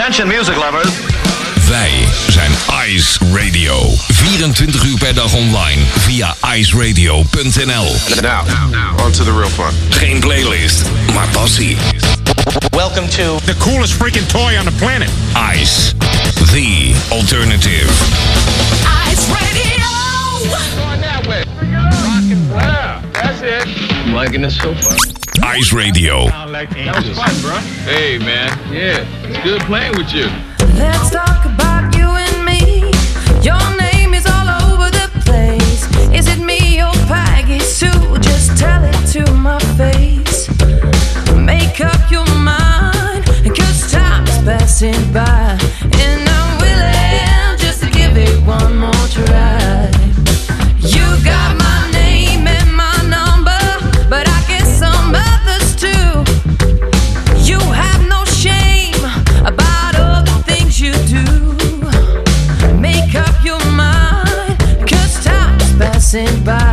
Attention music lovers. Wij zijn Ice Radio. 24 uur per dag online via iceradio.nl. Now, on to the real fun. Geen playlist, maar passie. Welcome to The coolest freaking toy on the planet. Ice, the alternative. Ice Radio. That's it. Liking it so far. Ice Radio. Sound like angels. Hey, man. Yeah, it's good playing with you. Let's talk about you and me. Your name is all over the place. Is it me or Peggy Sue? Just tell it to my face. Make up your mind, cause time's passing by. And passing by.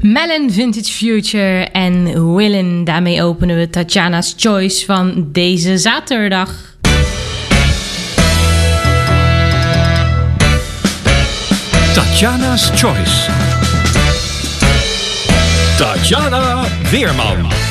Melon Vintage Future en Willen. Daarmee openen we Tatjana's Choice van deze zaterdag. Tatjana's Choice. Tatjana Weerman.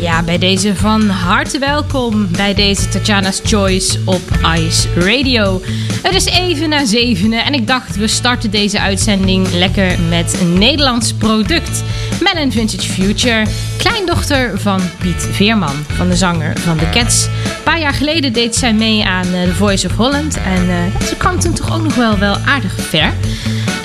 Ja, bij deze van harte welkom bij deze Tatjana's Choice op Ice Radio. Het is even na zevenen en ik dacht we starten deze uitzending lekker met een Nederlands product. Melon Vintage Future, kleindochter van Piet Veerman, van de zanger van The Cats. Een paar jaar geleden deed zij mee aan eh, The Voice of Holland en eh, ze kwam toen toch ook nog wel, wel aardig ver.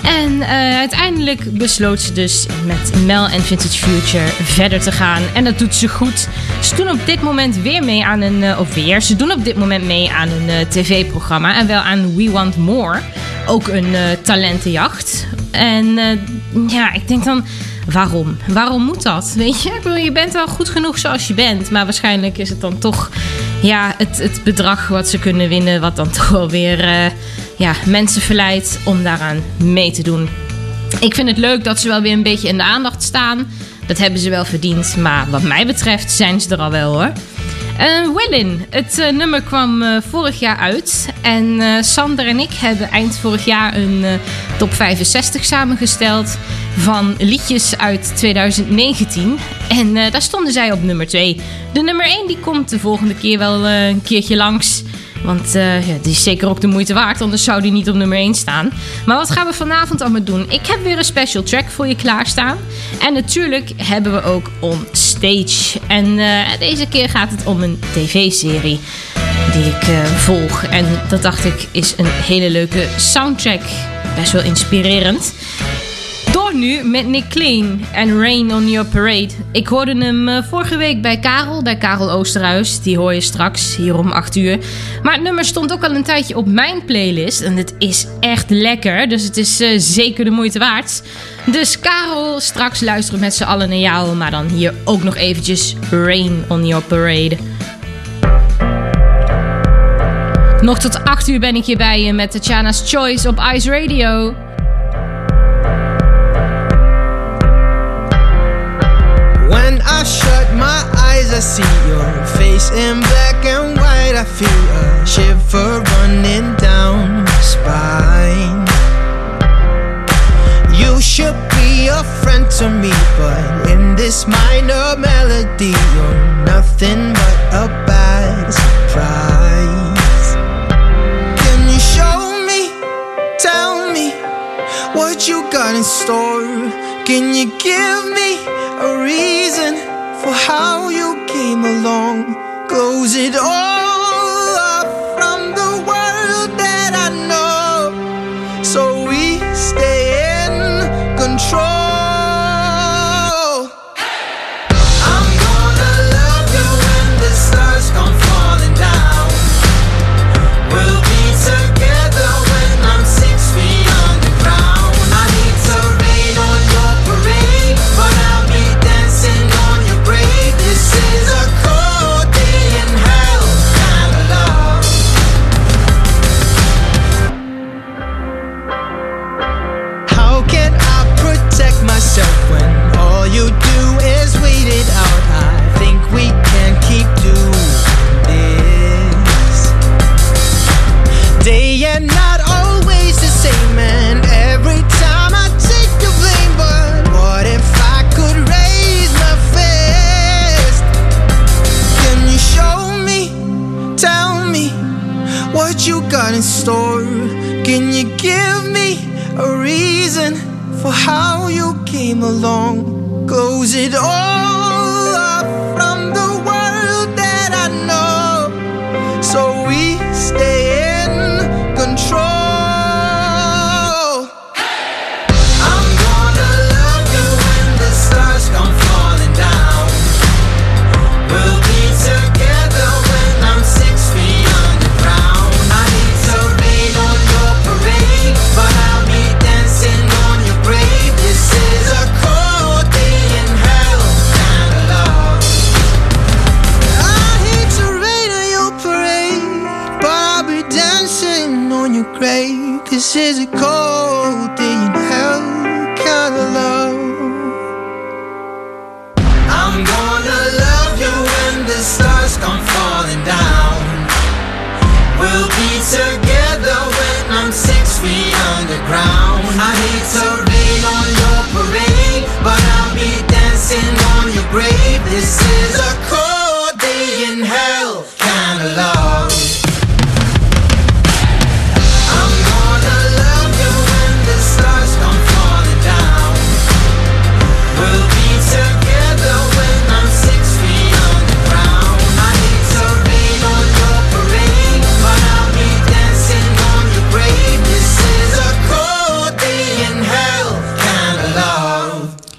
En eh, uiteindelijk besloot ze dus met Mel en Vintage Future verder te gaan. En dat doet ze goed. Ze doen op dit moment weer mee aan een... eh, of weer, ze doen op dit moment mee aan een tv-programma. En wel aan We Want More. Ook een talentenjacht. En ja, ik denk dan... waarom? Waarom moet dat? Weet je, ik je bent wel goed genoeg zoals je bent. Maar waarschijnlijk is het dan toch ja, het, het bedrag wat ze kunnen winnen... wat dan toch wel weer eh, ja, mensen verleidt om daaraan mee te doen. Ik vind het leuk dat ze wel weer een beetje in de aandacht staan. Dat hebben ze wel verdiend. Maar wat mij betreft zijn ze er al wel hoor. Uh, Willin, het uh, nummer kwam uh, vorig jaar uit. En Sander en ik hebben eind vorig jaar een top 65 samengesteld van liedjes uit 2019. En daar stonden zij op nummer 2. De nummer 1 die komt de volgende keer wel een keertje langs. Want uh, ja, die is zeker ook de moeite waard, anders zou die niet op nummer 1 staan. Maar wat gaan we vanavond allemaal doen? Ik heb weer een special track voor je klaarstaan. En natuurlijk hebben we ook On Stage. En uh, deze keer gaat het om een tv-serie die ik uh, volg. En dat dacht ik is een hele leuke soundtrack. Best wel inspirerend. Nu met Nick Clean en Rain on Your Parade. Ik hoorde hem uh, vorige week bij Karel, bij Karel Oosterhuis. Die hoor je straks hier om 8 uur. Maar het nummer stond ook al een tijdje op mijn playlist. En het is echt lekker, dus het is uh, zeker de moeite waard. Dus Karel, straks luisteren met z'n allen naar jou. Maar dan hier ook nog eventjes Rain on Your Parade. Nog tot 8 uur ben ik hier bij je met Tatjana's Choice op Ice Radio. I see your face in black and white. I feel a shiver running down my spine. You should be a friend to me, but in this minor melody, you're nothing but a bad surprise. Can you show me? Tell me what you got in store. Can you give me a reason for how you came along? Close it all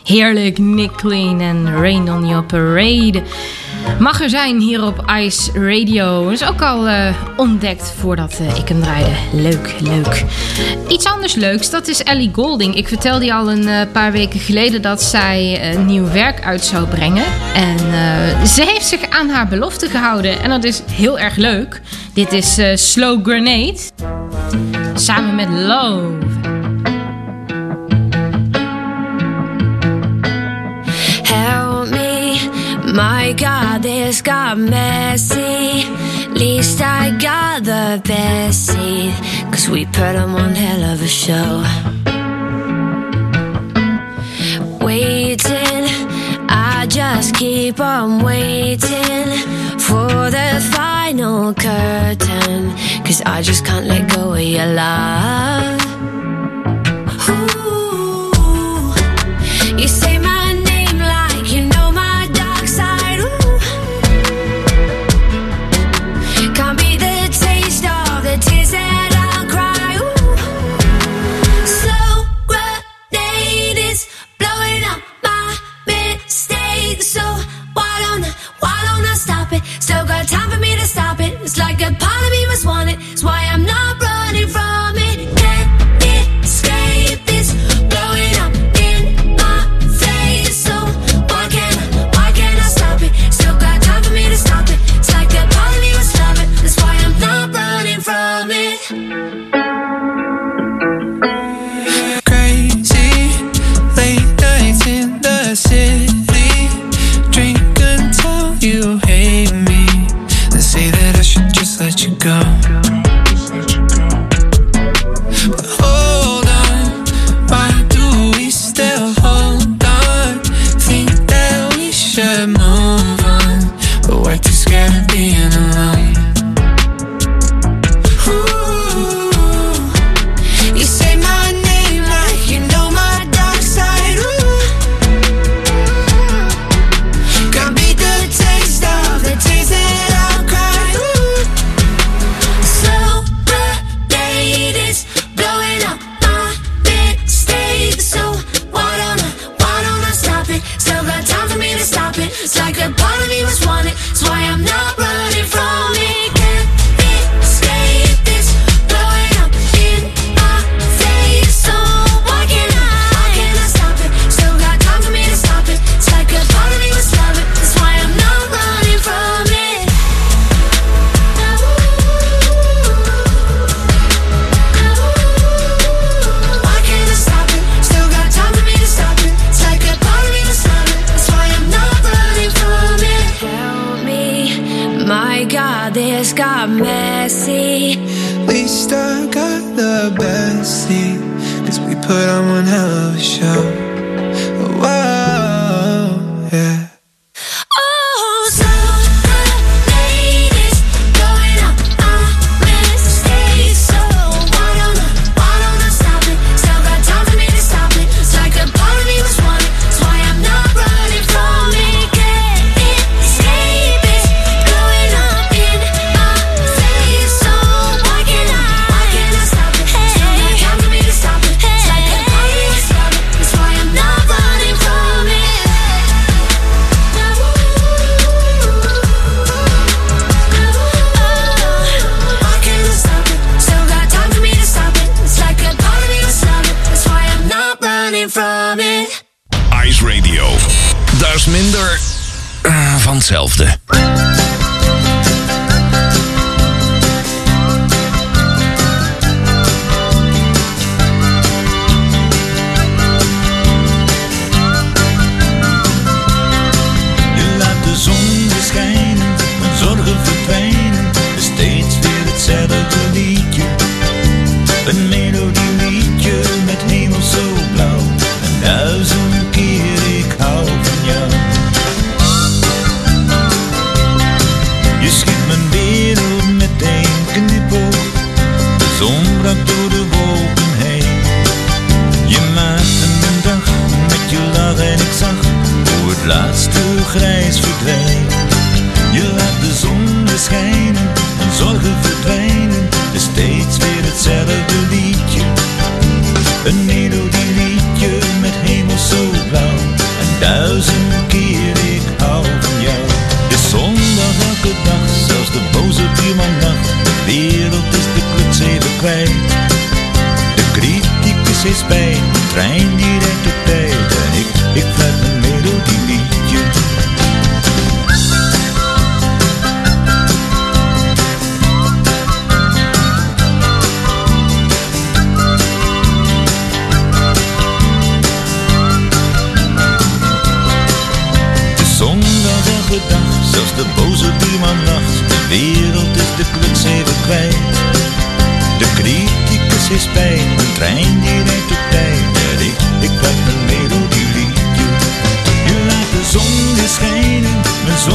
Heerlijk, Nick Clean en Rain on Your Parade. Mag er zijn hier op Ice Radio. Is ook al eh, ontdekt voordat uh, ik hem draaide. Leuk, leuk. Iets anders leuks, dat is Ellie Golding. Ik vertelde je al een eh, paar weken geleden dat zij nieuw werk uit zou brengen. En ze heeft zich aan haar belofte gehouden. En dat is heel erg leuk. Dit is Slow Grenade. Samen met Love. My God, this got messy. Least I got the best seat. Cause we put on one hell of a show. Waiting, I just keep on waiting for the final curtain. Cause I just can't let go of your love. Ooh. hetzelfde.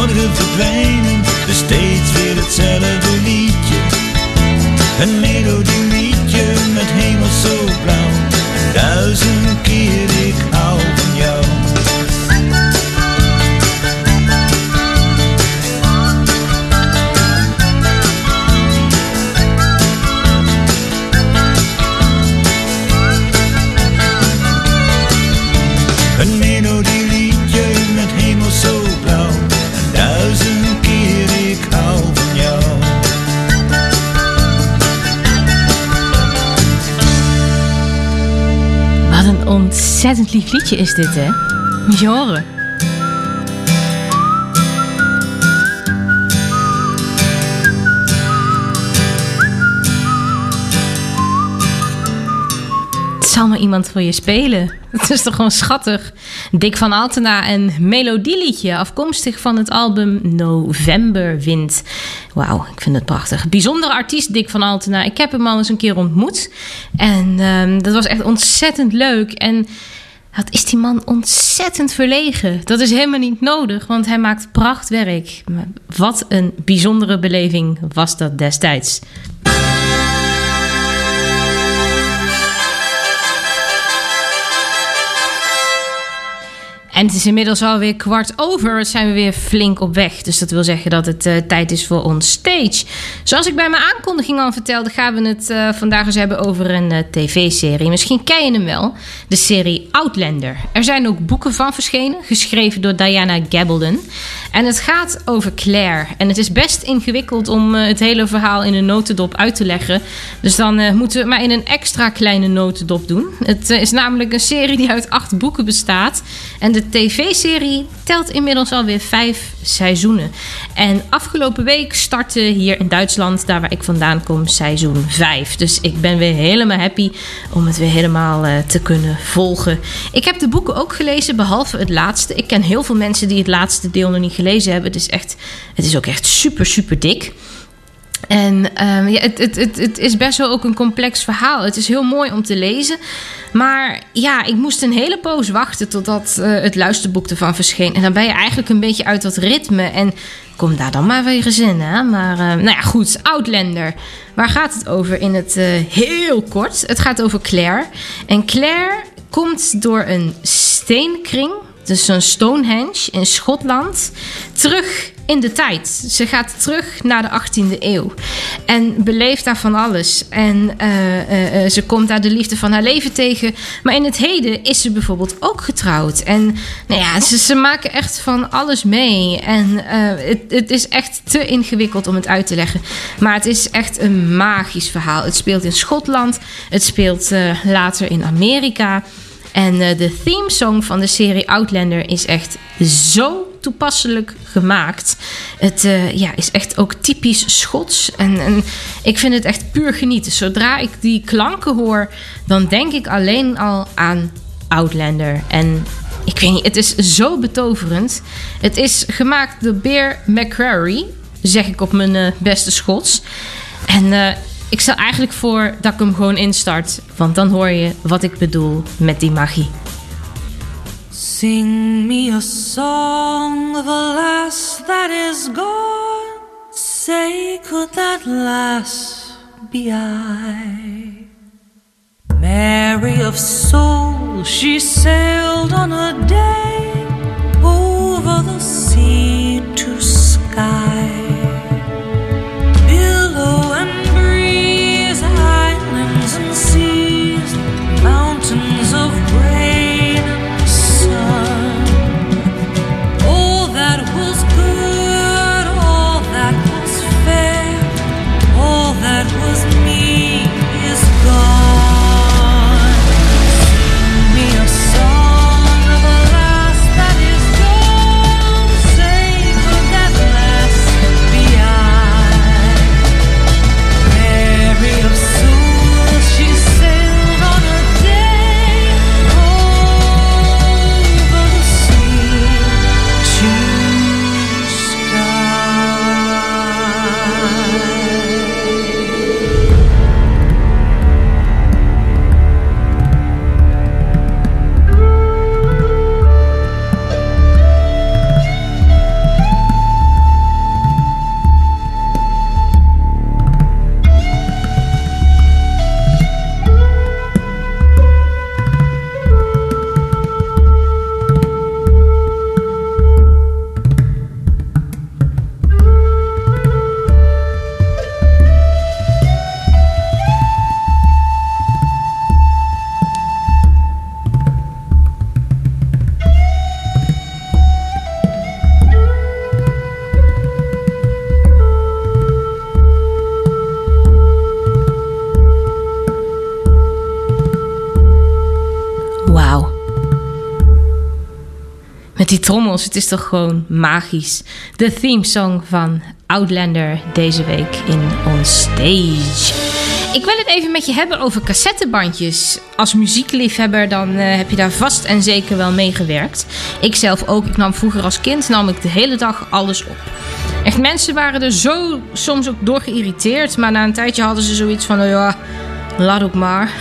Mijn zorgen verdwijnen. Dus steeds weer hetzelfde liedje. Een melodieliedje ontzettend lief liedje is dit, hè? Moet je horen. Zal maar iemand voor je spelen. Het is toch gewoon schattig. Dick van Altena en melodieliedje, afkomstig van het album Novemberwind. Wauw, ik vind het prachtig. Bijzondere artiest Dick van Altena. Ik heb hem al eens een keer ontmoet. En ehm, dat was echt ontzettend leuk. En wat is die man ontzettend verlegen. Dat is helemaal niet nodig, want hij maakt prachtwerk. Wat een bijzondere beleving was dat destijds. En het is inmiddels alweer kwart over. Zijn we weer flink op weg. Dus dat wil zeggen dat het eh, tijd is voor ons stage. Zoals ik bij mijn aankondiging al vertelde, gaan we het eh, vandaag eens hebben over een eh, tv-serie. Misschien ken je hem wel. De serie Outlander. Er zijn ook boeken van verschenen, geschreven door Diana Gabaldon. En het gaat over Claire. En het is best ingewikkeld om het hele verhaal in een notendop uit te leggen. Dus dan moeten we het maar in een extra kleine notendop doen. Het is namelijk een serie die uit acht boeken bestaat. En de tv-serie telt inmiddels alweer vijf seizoenen. En afgelopen week startte hier in Duitsland, daar waar ik vandaan kom, seizoen 5. Dus ik ben weer helemaal happy om het weer helemaal eh, te kunnen volgen. Ik heb de boeken ook gelezen, behalve het laatste. Ik ken heel veel mensen die het laatste deel nog niet gelezen hebben. Het is, echt, het is ook echt super, super dik. En ehm, ja, het, het, het, het is best wel ook een complex verhaal. Het is heel mooi om te lezen. Maar ja, ik moest een hele poos wachten totdat eh, het luisterboek ervan verscheen. En dan ben je eigenlijk een beetje uit dat ritme. En kom daar dan maar weer eens in. Hè? Maar eh, nou ja, goed. Outlander. Waar gaat het over in het eh, heel kort? Het gaat over Claire. En Claire komt door een steenkring dus een Stonehenge in Schotland, terug in de tijd. Ze gaat terug naar de 18e eeuw en beleeft daar van alles. En eh, eh, eh, ze komt daar de liefde van haar leven tegen. Maar in het heden is ze bijvoorbeeld ook getrouwd. En nou ja, ze, ze maken echt van alles mee. En het, het is echt te ingewikkeld om het uit te leggen. Maar het is echt een magisch verhaal. Het speelt in Schotland, het speelt later in Amerika. En eh, de themesong van de serie Outlander is echt zo toepasselijk gemaakt. Het eh, ja, is echt ook typisch Schots. En, en ik vind het echt puur genieten. Zodra ik die klanken hoor, dan denk ik alleen al aan Outlander. En ik weet niet, het is zo betoverend. Het is gemaakt door Bear McCrary, zeg ik op mijn eh, beste Schots. En ik stel eigenlijk voor dat ik hem gewoon instart. Want dan hoor je wat ik bedoel met die magie. Sing me a song of a lass that is gone. Say, could that lass be I? Mary of soul, she sailed on a day die trommels, het is toch gewoon magisch. De theme song van Outlander deze week in On Stage. Ik wil het even met je hebben over cassettebandjes. Als muziekliefhebber dan eh, heb je daar vast en zeker wel meegewerkt. Ik zelf ook. Ik nam vroeger als kind nam ik de hele dag alles op. Echt, mensen waren er zo soms ook door geïrriteerd. Maar na een tijdje hadden ze zoiets van, oh ja, laat ook maar.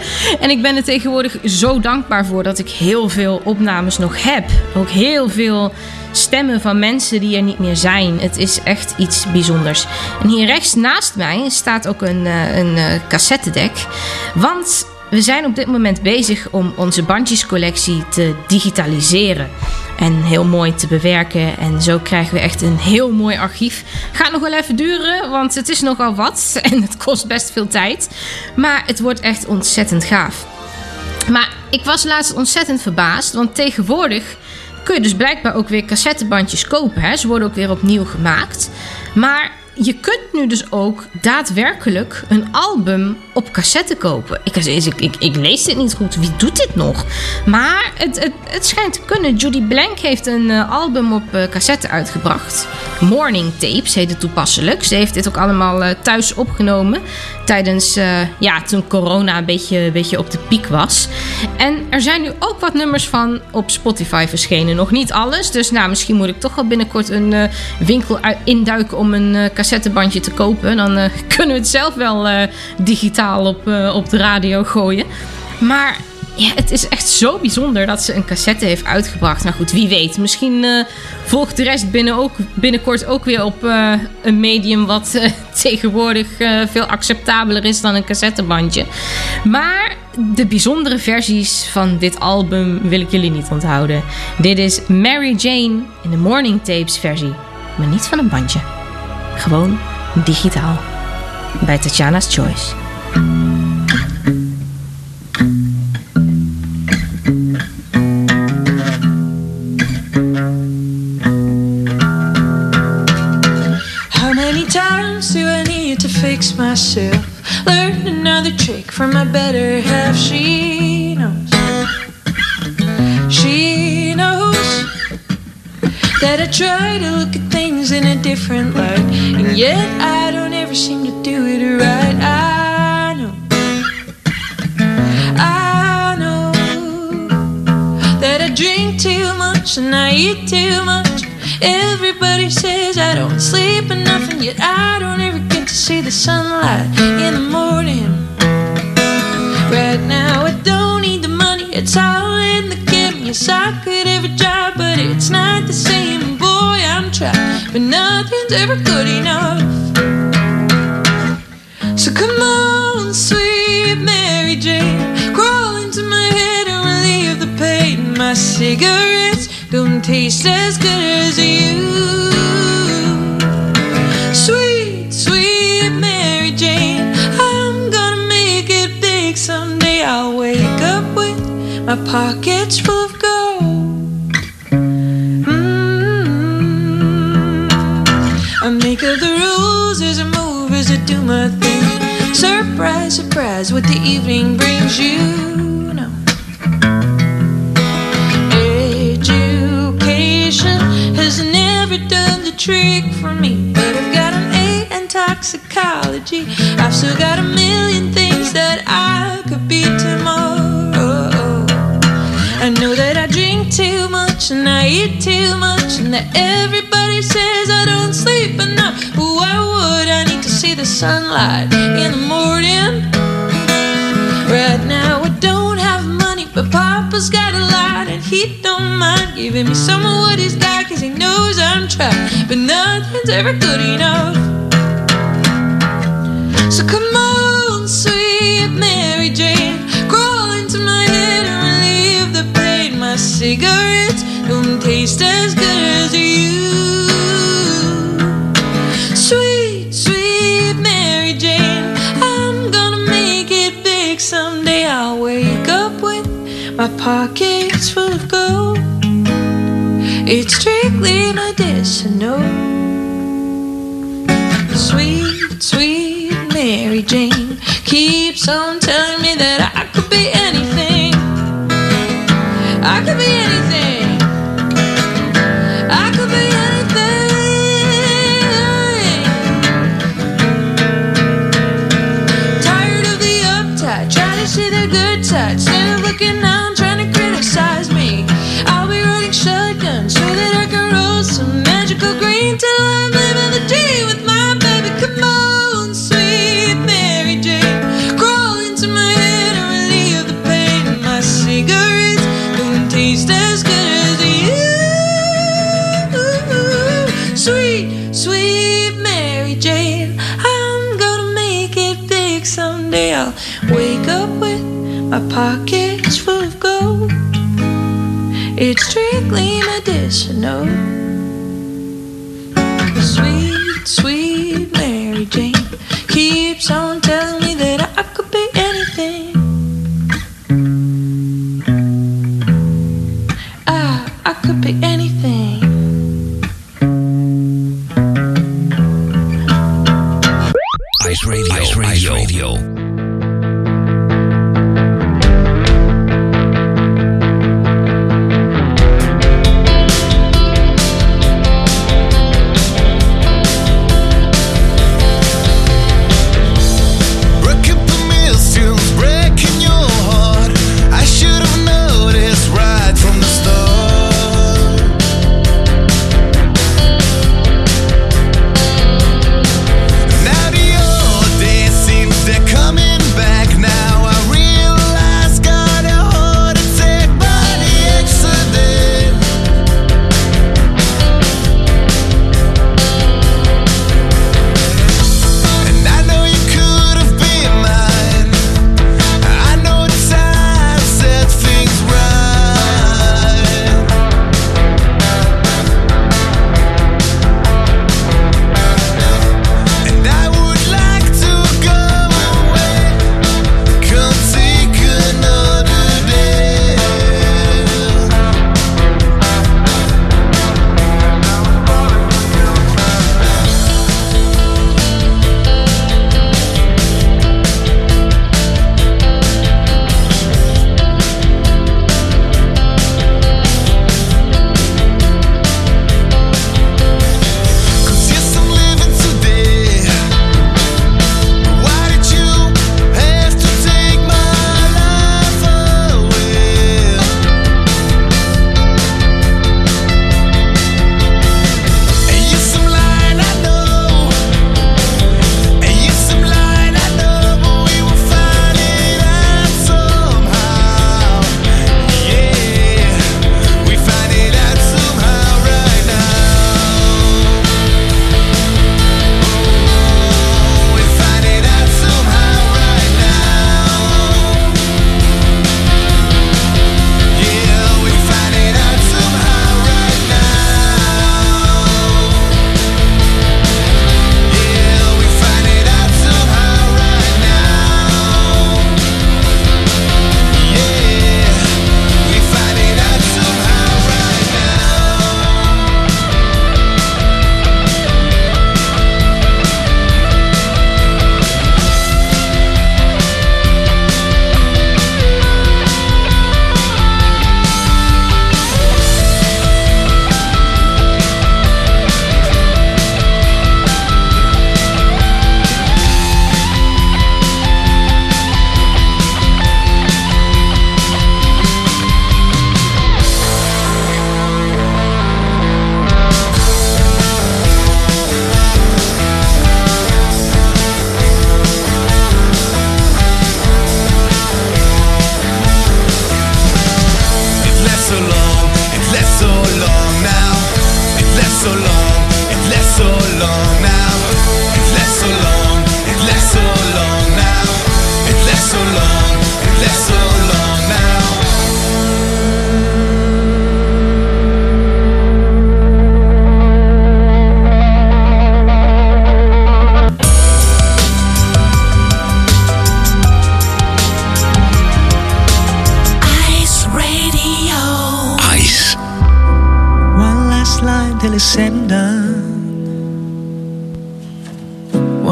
en ik ben er tegenwoordig zo dankbaar voor dat ik heel veel opnames nog heb. Ook heel veel stemmen van mensen die er niet meer zijn. Het is echt iets bijzonders. En hier rechts naast mij staat ook een, eh, een eh, cassettedek. Want we zijn op dit moment bezig om onze bandjescollectie te digitaliseren. En heel mooi te bewerken. En zo krijgen we echt een heel mooi archief. Gaat nog wel even duren, want het is nogal wat. En het kost best veel tijd. Maar het wordt echt ontzettend gaaf. Maar ik was laatst ontzettend verbaasd. Want tegenwoordig kun je dus blijkbaar ook weer cassettebandjes kopen. Hè? Ze worden ook weer opnieuw gemaakt. Maar je kunt nu dus ook daadwerkelijk een album op cassette kopen. Ik, ik, ik, lees dit niet goed. Wie doet dit nog? Maar het, het, het schijnt te kunnen. Judy Blank heeft een eh, album op eh, cassette uitgebracht. Morning Tapes heet het toepasselijk. Ze heeft dit ook allemaal eh, thuis opgenomen. Tijdens, ja, toen corona een beetje, een beetje op de piek was. En er zijn nu ook wat nummers van op Spotify verschenen. Nog niet alles. Dus nou, misschien moet ik toch wel binnenkort een winkel induiken om een cassettebandje te kopen. Dan kunnen we het zelf wel eh, op, eh, op de radio gooien. Maar ja, het is echt zo bijzonder dat ze een cassette heeft uitgebracht. Nou goed, wie weet. Misschien eh, volgt de rest binnen ook, binnenkort ook weer op eh, een medium wat tegenwoordig veel acceptabeler is dan een cassettebandje. Maar de bijzondere versies van dit album wil ik jullie niet onthouden. Dit is Mary Jane in de Morning Tapes versie. Maar niet van een bandje. Gewoon digitaal. Bij Tatjana's Choice. Fix myself. Learn another trick from my better half. She too much, and that everybody says I don't sleep enough. Why would I need to see the sunlight in the morning? Right now I don't have money, but Papa's got a lot, and he don't mind giving me some of what he's got, cause he knows I'm trying, but nothing's ever good enough. So come on, sweet Mary Jane, crawl into my head and relieve the pain. My cigarettes don't taste as good as you. Sweet, sweet Mary Jane, I'm gonna make it big someday. I'll wake up with my pockets full of gold. It's strictly medicinal. Sweet, sweet Mary Jane keeps on telling me that I could be anything. I could be anything. good touch. Instead of looking down, trying to criticize me. I'll be running shotgun so that I can roll some magical green till I'm living the day with my baby. Come on, sweet Mary Jane. Crawl into my head and relieve the pain. My cigarettes don't taste as good as you. Sweet, sweet Mary Jane. I'm gonna make it big someday. I'll wake up my pockets full of gold. It's strictly medicinal. Sweet, sweet Mary Jane keeps on telling me that I could be anything. I, I could be anything.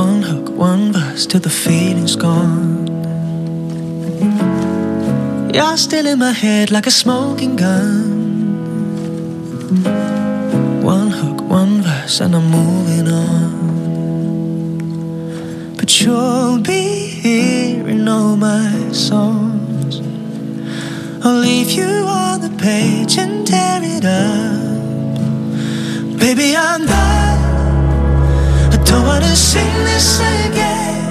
One hook, one verse till the feeling's gone. You're still in my head like a smoking gun. One hook, one verse, and I'm moving on. But you'll be hearing all my songs. I'll leave you on the page and tear it up. Baby, I'm done. Don't wanna sing this again.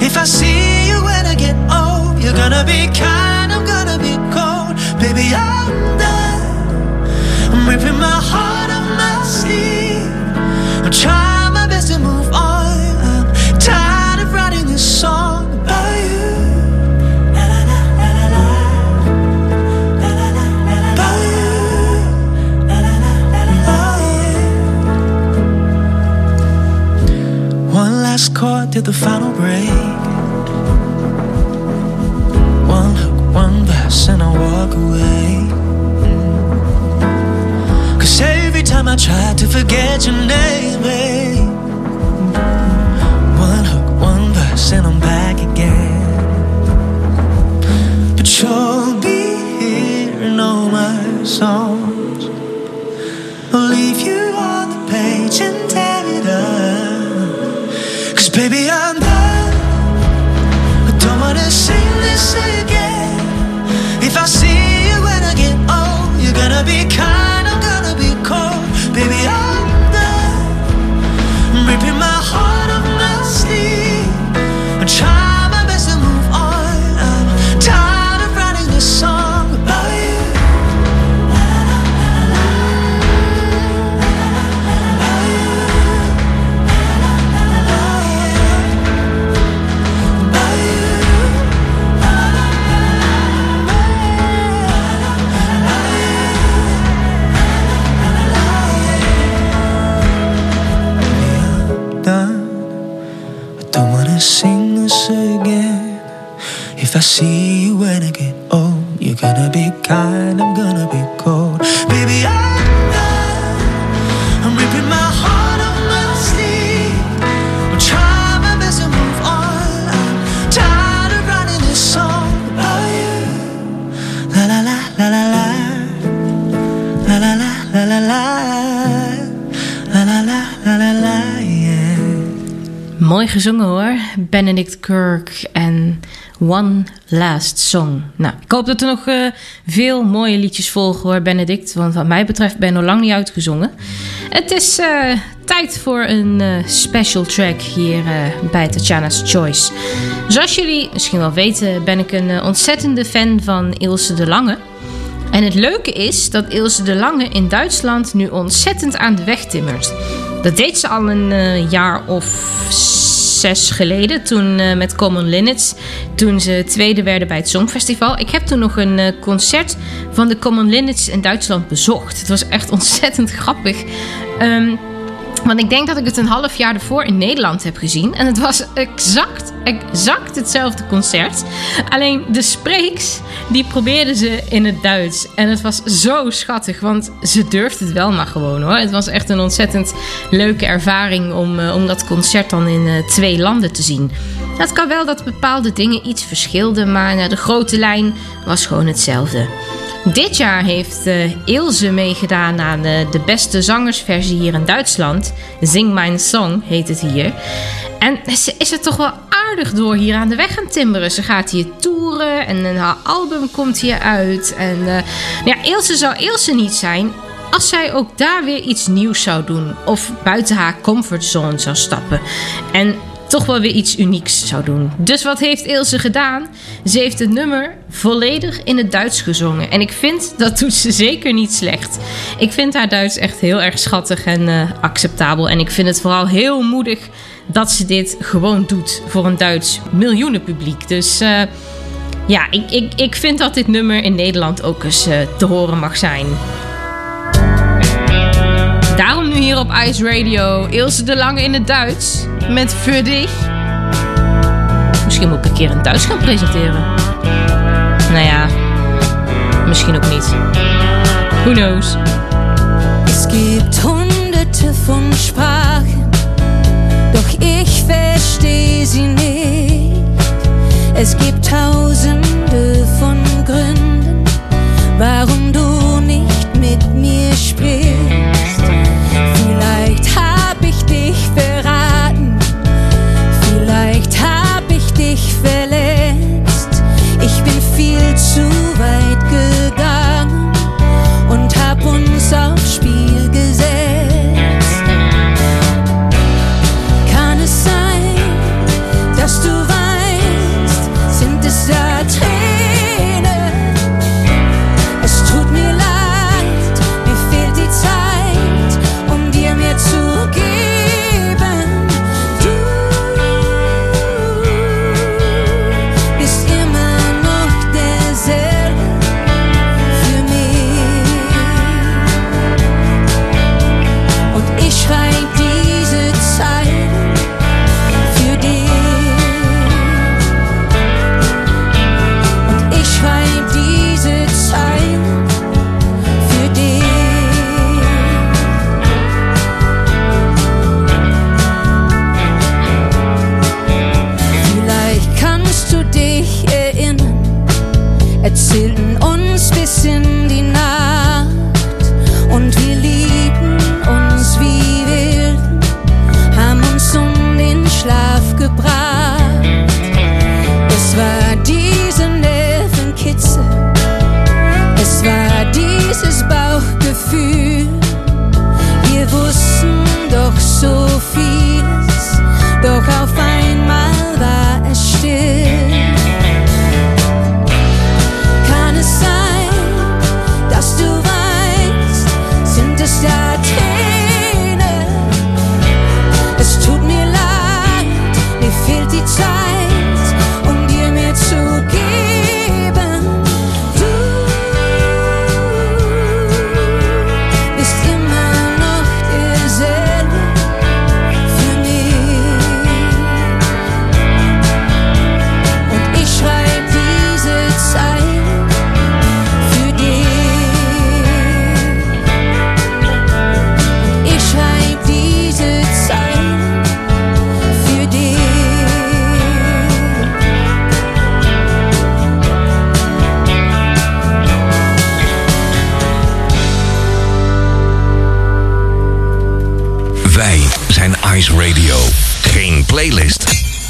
If I see you when I get old, you're gonna be kind, I'm gonna be cold. Baby, I'm done. I'm ripping my heart off my sleeve. This chord till the final break. One hook, one verse, and I walk away. Cause every time I try to forget your name, babe, one hook, one verse, and I'm back again. But you'll be here in all my songs. See you when I get old, you're gonna be kind, I'm gonna be cold. Baby, my heart on. Mooi gezongen hoor. Benedict Kirk One Last Song. Nou, ik hoop dat er nog eh, veel mooie liedjes volgen hoor, Benedict. Want wat mij betreft ben je nog lang niet uitgezongen. Het is eh, tijd voor een eh, special track hier bij Tatjana's Choice. Zoals jullie misschien wel weten, ben ik een ontzettende fan van Ilse de Lange. En het leuke is dat Ilse de Lange in Duitsland nu ontzettend aan de weg timmert. Dat deed ze al een jaar of zes geleden, toen eh, met Common Linnets, toen ze tweede werden bij het Songfestival. Ik heb toen nog een eh, concert van de Common Linnets in Duitsland bezocht. Het was echt ontzettend grappig. Ehm, want ik denk dat ik het een half jaar ervoor in Nederland heb gezien. En het was exact, exact hetzelfde concert. Alleen de spreeks, die probeerden ze in het Duits. En het was zo schattig, want ze durfde het wel maar gewoon hoor. Het was echt een ontzettend leuke ervaring om, eh, om dat concert dan in eh, twee landen te zien. Het kan wel dat bepaalde dingen iets verschilden, maar nou, de grote lijn was gewoon hetzelfde. Dit jaar heeft eh, Ilse meegedaan aan eh, de beste zangersversie hier in Duitsland. Zing Mijn Song heet het hier. En ze is er toch wel aardig door hier aan de weg gaan timmeren. Ze gaat hier toeren en haar album komt hier uit. En eh, ja, Ilse zou Ilse niet zijn als zij ook daar weer iets nieuws zou doen. Of buiten haar comfortzone zou stappen. En toch wel weer iets unieks zou doen. Dus wat heeft Ilse gedaan? Ze heeft het nummer volledig in het Duits gezongen. En ik vind dat doet ze zeker niet slecht. Ik vind haar Duits echt heel erg schattig en eh, acceptabel. En ik vind het vooral heel moedig dat ze dit gewoon doet voor een Duits miljoenenpubliek. Dus eh, ja, ik, ik, ik vind dat dit nummer in Nederland ook eens eh, te horen mag zijn. Nu hier op Ice Radio Ilse de Lange in het Duits met Für dich. Misschien moet ik een keer in Duits gaan presenteren. Nou ja, misschien ook niet. Who knows? Es gibt hunderte von Sprachen, doch ich verstehe sie nicht. Es gibt tausende von Gründen, warum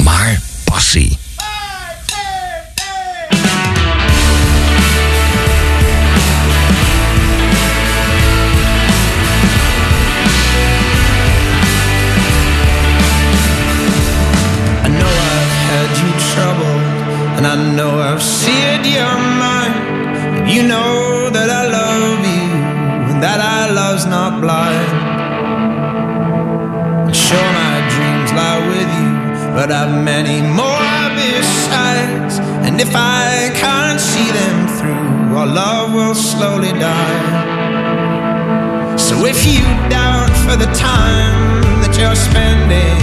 maar passie. I know I've had you troubled, and I know I've seared your mind. You know that I love you, and that our love's not blind. But I've many more besides. And if I can't see them through, our love will slowly die. So if you doubt for the time that you're spending,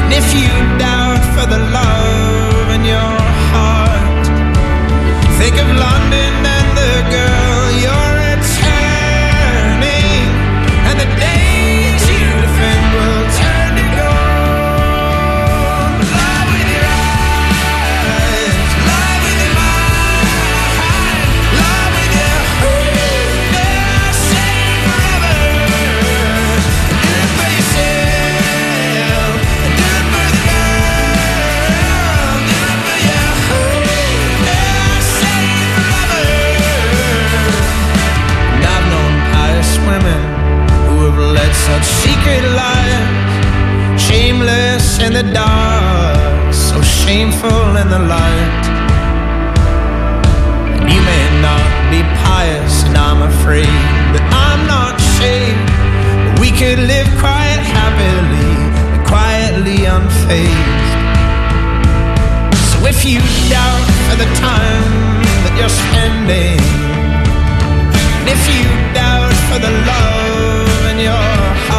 and if you doubt for the love in your heart, think of London such secret lives, shameless in the dark, so shameful in the light. And you may not be pious, and I'm afraid that I'm not saved. But we could live quite happily and quietly unfazed. So if you doubt for the time that you're spending, and if you doubt for the love in your heart,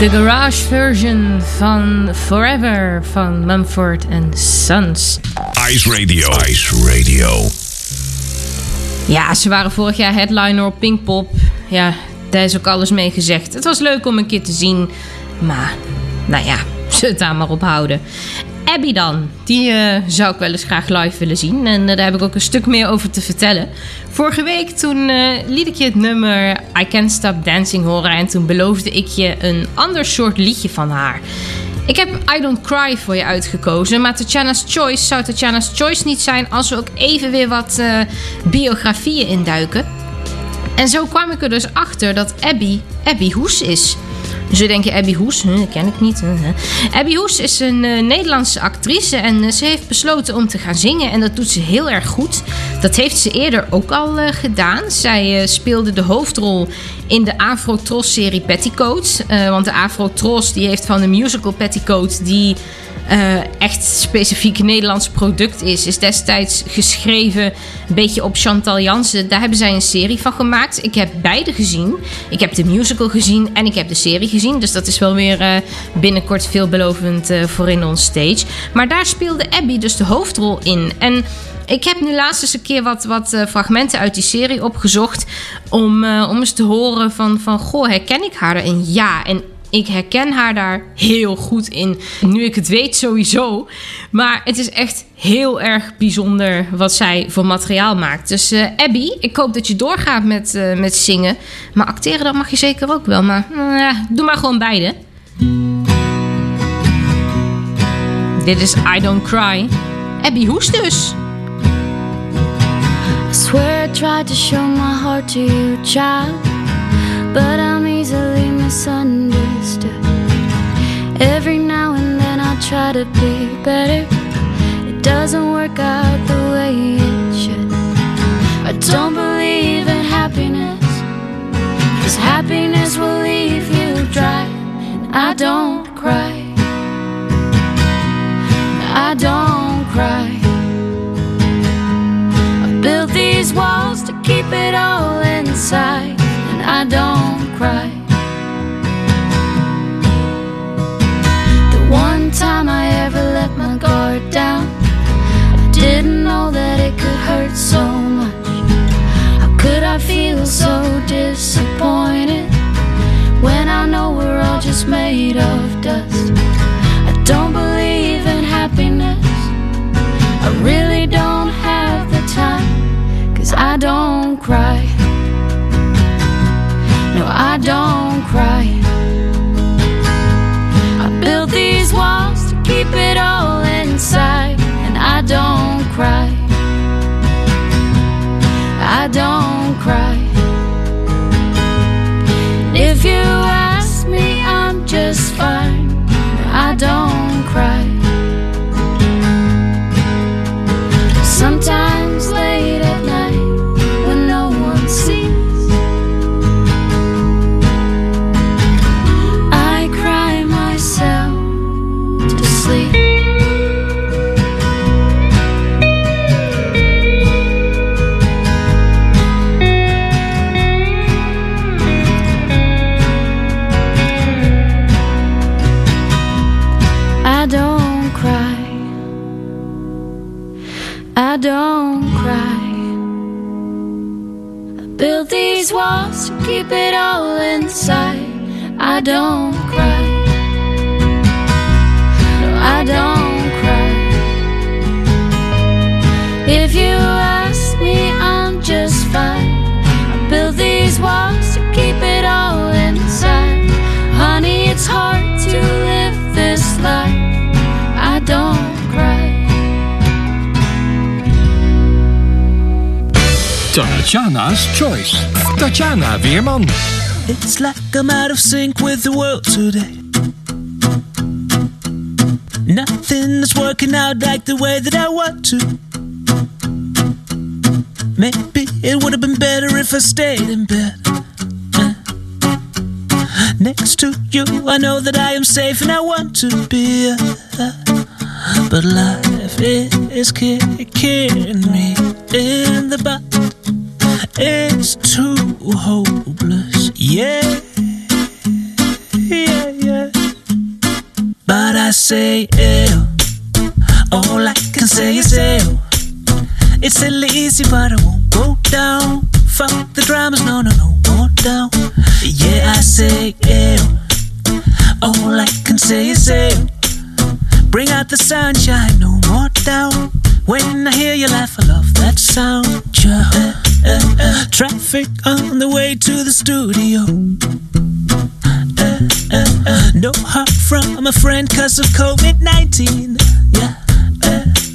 De garage version van Forever van Mumford Sons. Ice Radio. Ice Radio. Ja, ze waren vorig jaar headliner op Pinkpop. Ja, daar is ook alles mee gezegd. Het was leuk om een keer te zien. Maar, nou ja, ze het daar maar op houden. Abby dan. Die eh, zou ik wel eens graag live willen zien. En eh, daar heb ik ook een stuk meer over te vertellen. Vorige week toen eh, liet ik je het nummer I Can't Stop Dancing horen. En toen beloofde ik je een ander soort liedje van haar. Ik heb I Don't Cry voor je uitgekozen. Maar Tatjana's Choice zou Tatjana's Choice niet zijn... als we ook even weer wat biografieën induiken. En zo kwam ik er dus achter dat Abby Abby Hoes is. Dus je denk je, Abby Hoes? Dat ken ik niet. Abby Hoes is een eh, Nederlandse actrice en eh, ze heeft besloten om te gaan zingen. En dat doet ze heel erg goed. Dat heeft ze eerder ook al eh, gedaan. Zij speelde de hoofdrol in de Afro-Tros-serie Petticoats. Eh, want de Afro-Tros die heeft van de musical Petticoat... die eh, echt specifiek Nederlands product is. Is destijds geschreven een beetje op Chantal Jansen. Daar hebben zij een serie van gemaakt. Ik heb beide gezien. Ik heb de musical gezien en ik heb de serie gezien. Dus dat is wel weer eh, binnenkort veelbelovend eh, voor in ons stage. Maar daar speelde Abby dus de hoofdrol in. En ik heb nu laatst eens een keer wat, wat fragmenten uit die serie opgezocht. Om, om eens te horen van, van, goh, herken ik haar? En ja, en ik herken haar daar heel goed in. Nu ik het weet sowieso. Maar het is echt heel erg bijzonder wat zij voor materiaal maakt. Dus eh, Abby, ik hoop dat je doorgaat met, eh, met zingen. Maar acteren dat mag je zeker ook wel. Maar ja, doe maar gewoon beide. Dit is I Don't Cry. Abby Hoes dus. I swear I to show my heart to you, child, but I'm. Every now and then I try to be better, it doesn't work out the way it should. I don't believe in happiness, cause happiness will leave you dry, and I don't cry. I don't cry. I built these walls to keep it all inside, and I don't cry. Hurt so much. How could I feel so disappointed when I know we're all just made of dust? I don't believe in happiness. I really don't have the time. Cause I don't cry. No, I don't cry. Cry. If you ask me, I'm just fine. I don't cry. It's like I'm out of sync with the world today. Nothing is working out like the way that I want to. Maybe it would have been better if I stayed in bed. Uh, Next to you, I know that I am safe and I want to be. uh, But life is kicking me in the butt. It's hopeless, yeah, yeah, yeah. But I say, ew, all I can say is ew. It's a lazy, but I won't go down. Fuck the dramas, no, no, no, won't down. Yeah, I say, ew, all I can say is ew. Bring out the sunshine, no more doubt. When I hear you laugh, I love that sound. Eh. Traffic on the way to the studio. No heart from a friend cause of COVID 19. Yeah.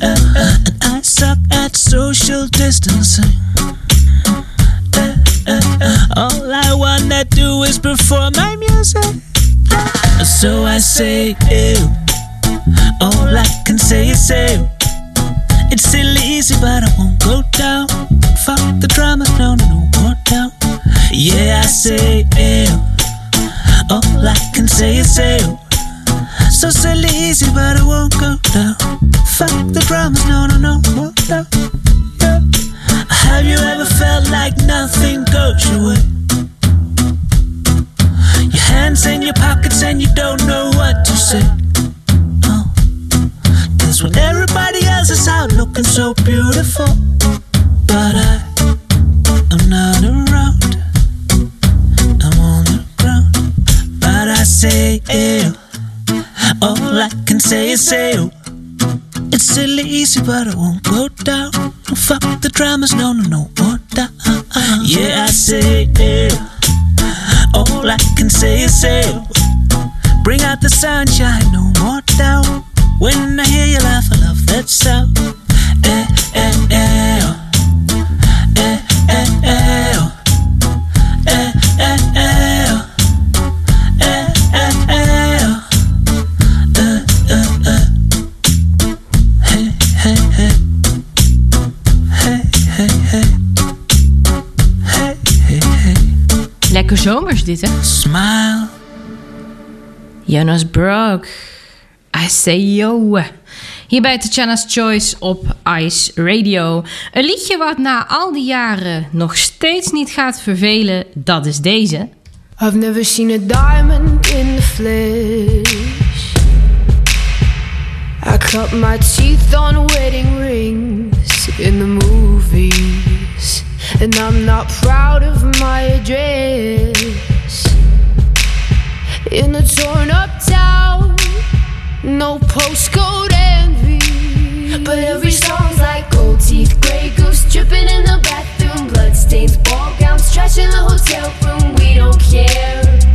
And I suck at social distancing. All I wanna do is perform my music. So I say, ew. All I can say is ew. It's still easy, but I won't go down. Eh, eh, Fuck the drama, no, no, no more down. Yeah, I say ew. All I can say is ew. So silly, easy, but I won't go down. Fuck the dramas, no, no, no more down. Yeah. Have you ever felt like nothing goes your way? Your hands in your pockets and you don't know what to say. Oh. Cause when everybody else is out looking so beautiful, but it won't go down. Fuck the dramas, no, no, no more down. Yeah, I say it. All I can say is say, Bring out the sunshine, no more down. When I hear you laugh, I love that sound. Eh, eh, eh. Lekker zomers dit, hè? Smile. Jonas Brock. I say yo. Hier bij Tatjana's Choice op Ice Radio. Een liedje wat na al die jaren nog steeds niet gaat vervelen, dat is deze. I've never seen a diamond in the flesh. I cut my teeth on wedding rings in the movies. And I'm not proud of my address. In a torn up town, no postcode envy. But every song's like gold teeth, gray goose dripping in the bathroom, bloodstains, ball gowns, trash in the hotel room. We don't care.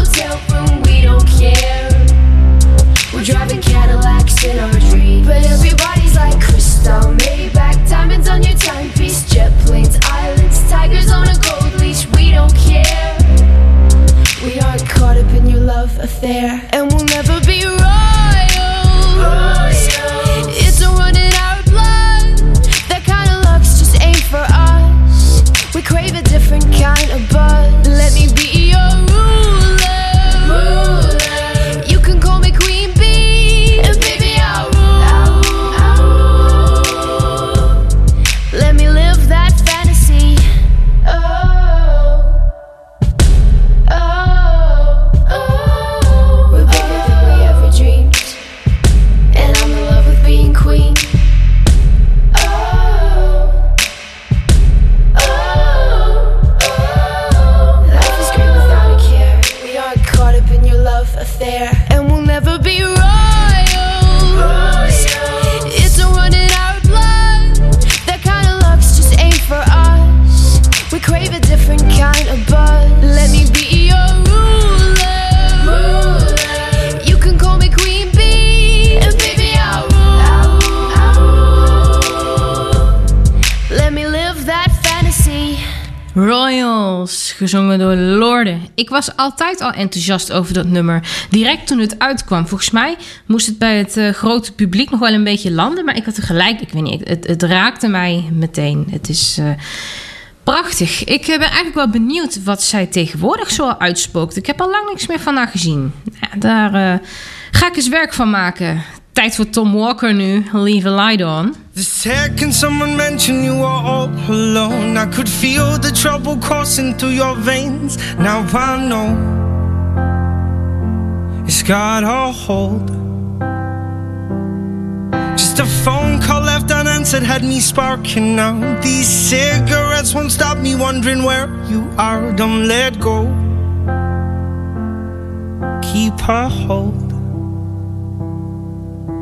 was altijd al enthousiast over dat nummer. Direct toen het uitkwam. Volgens mij moest het bij het eh, grote publiek nog wel een beetje landen. Maar ik had er gelijk, ik weet niet, het, het raakte mij meteen. Het is eh, prachtig. Ik eh, ben eigenlijk wel benieuwd wat zij tegenwoordig zo uitspookt. Ik heb al lang niks meer van haar gezien. Daar ga ik eens werk van maken. Tijd voor Tom Walker nu, Leave a Light On. The second someone mentioned you were all alone, I could feel the trouble coursing through your veins. Now I know it's got a hold. Just a phone call left unanswered had me sparking now. These cigarettes won't stop me wondering where you are. Don't let go. Keep a hold.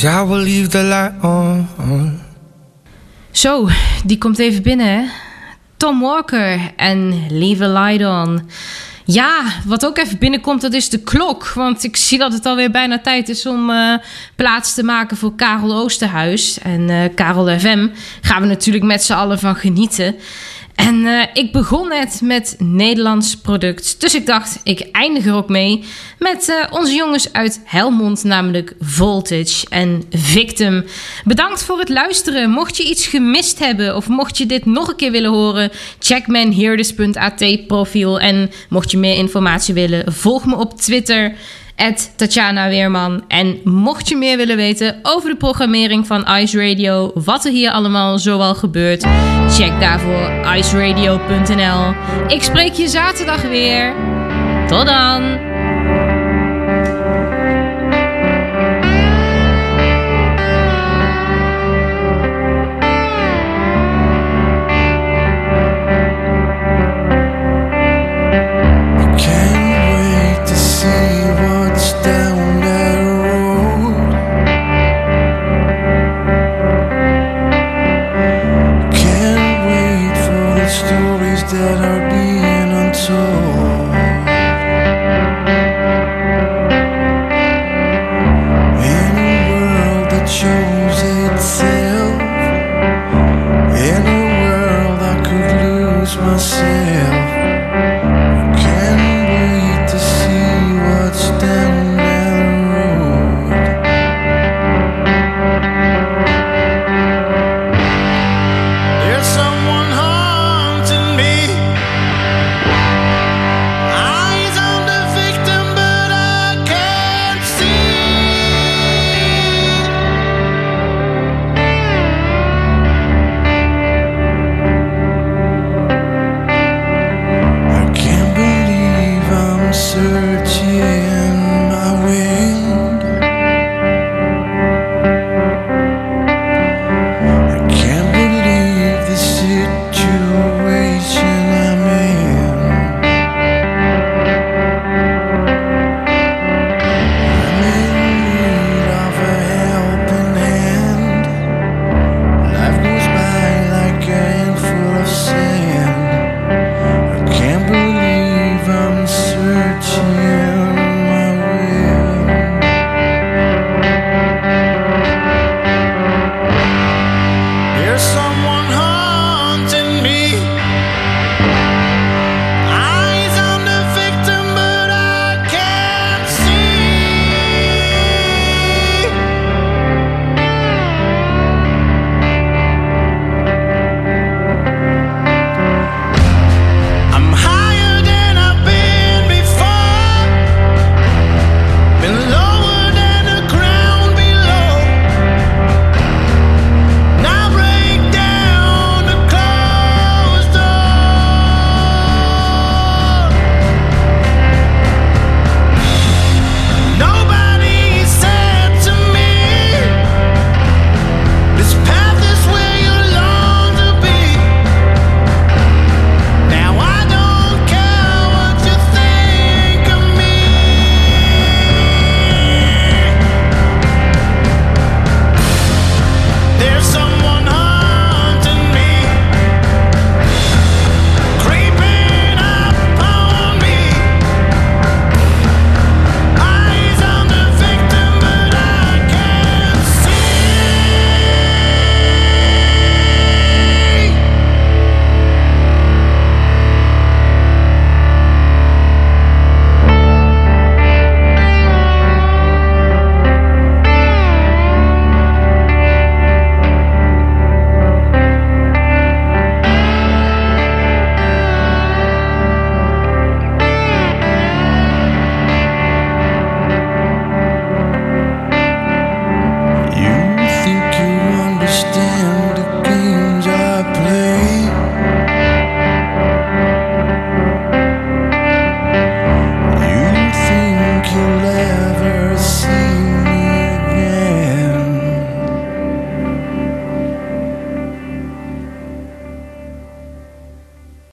Cause I leave the light on. Zo, die komt even binnen? Tom Walker en Leave a Light On. Ja, wat ook even binnenkomt, dat is de klok. Want ik zie dat het alweer bijna tijd is om eh, plaats te maken voor Karel Oosterhuis. En eh, Karel FM gaan we natuurlijk met z'n allen van genieten. Eh, ik begon net met Nederlands product. Dus ik dacht, ik eindig er ook mee met eh, onze jongens uit Helmond, namelijk Voltage en Victim. Bedankt voor het luisteren. Mocht je iets gemist hebben of mocht je dit nog een keer willen horen, check mijn heerders.at profiel. En mocht je meer informatie willen, volg me op Twitter. Tatjana Weerman. En mocht je meer willen weten over de programmering van Ice Radio, wat er hier allemaal zoal gebeurt, check daarvoor iceradio.nl. Ik spreek je zaterdag weer. Tot dan!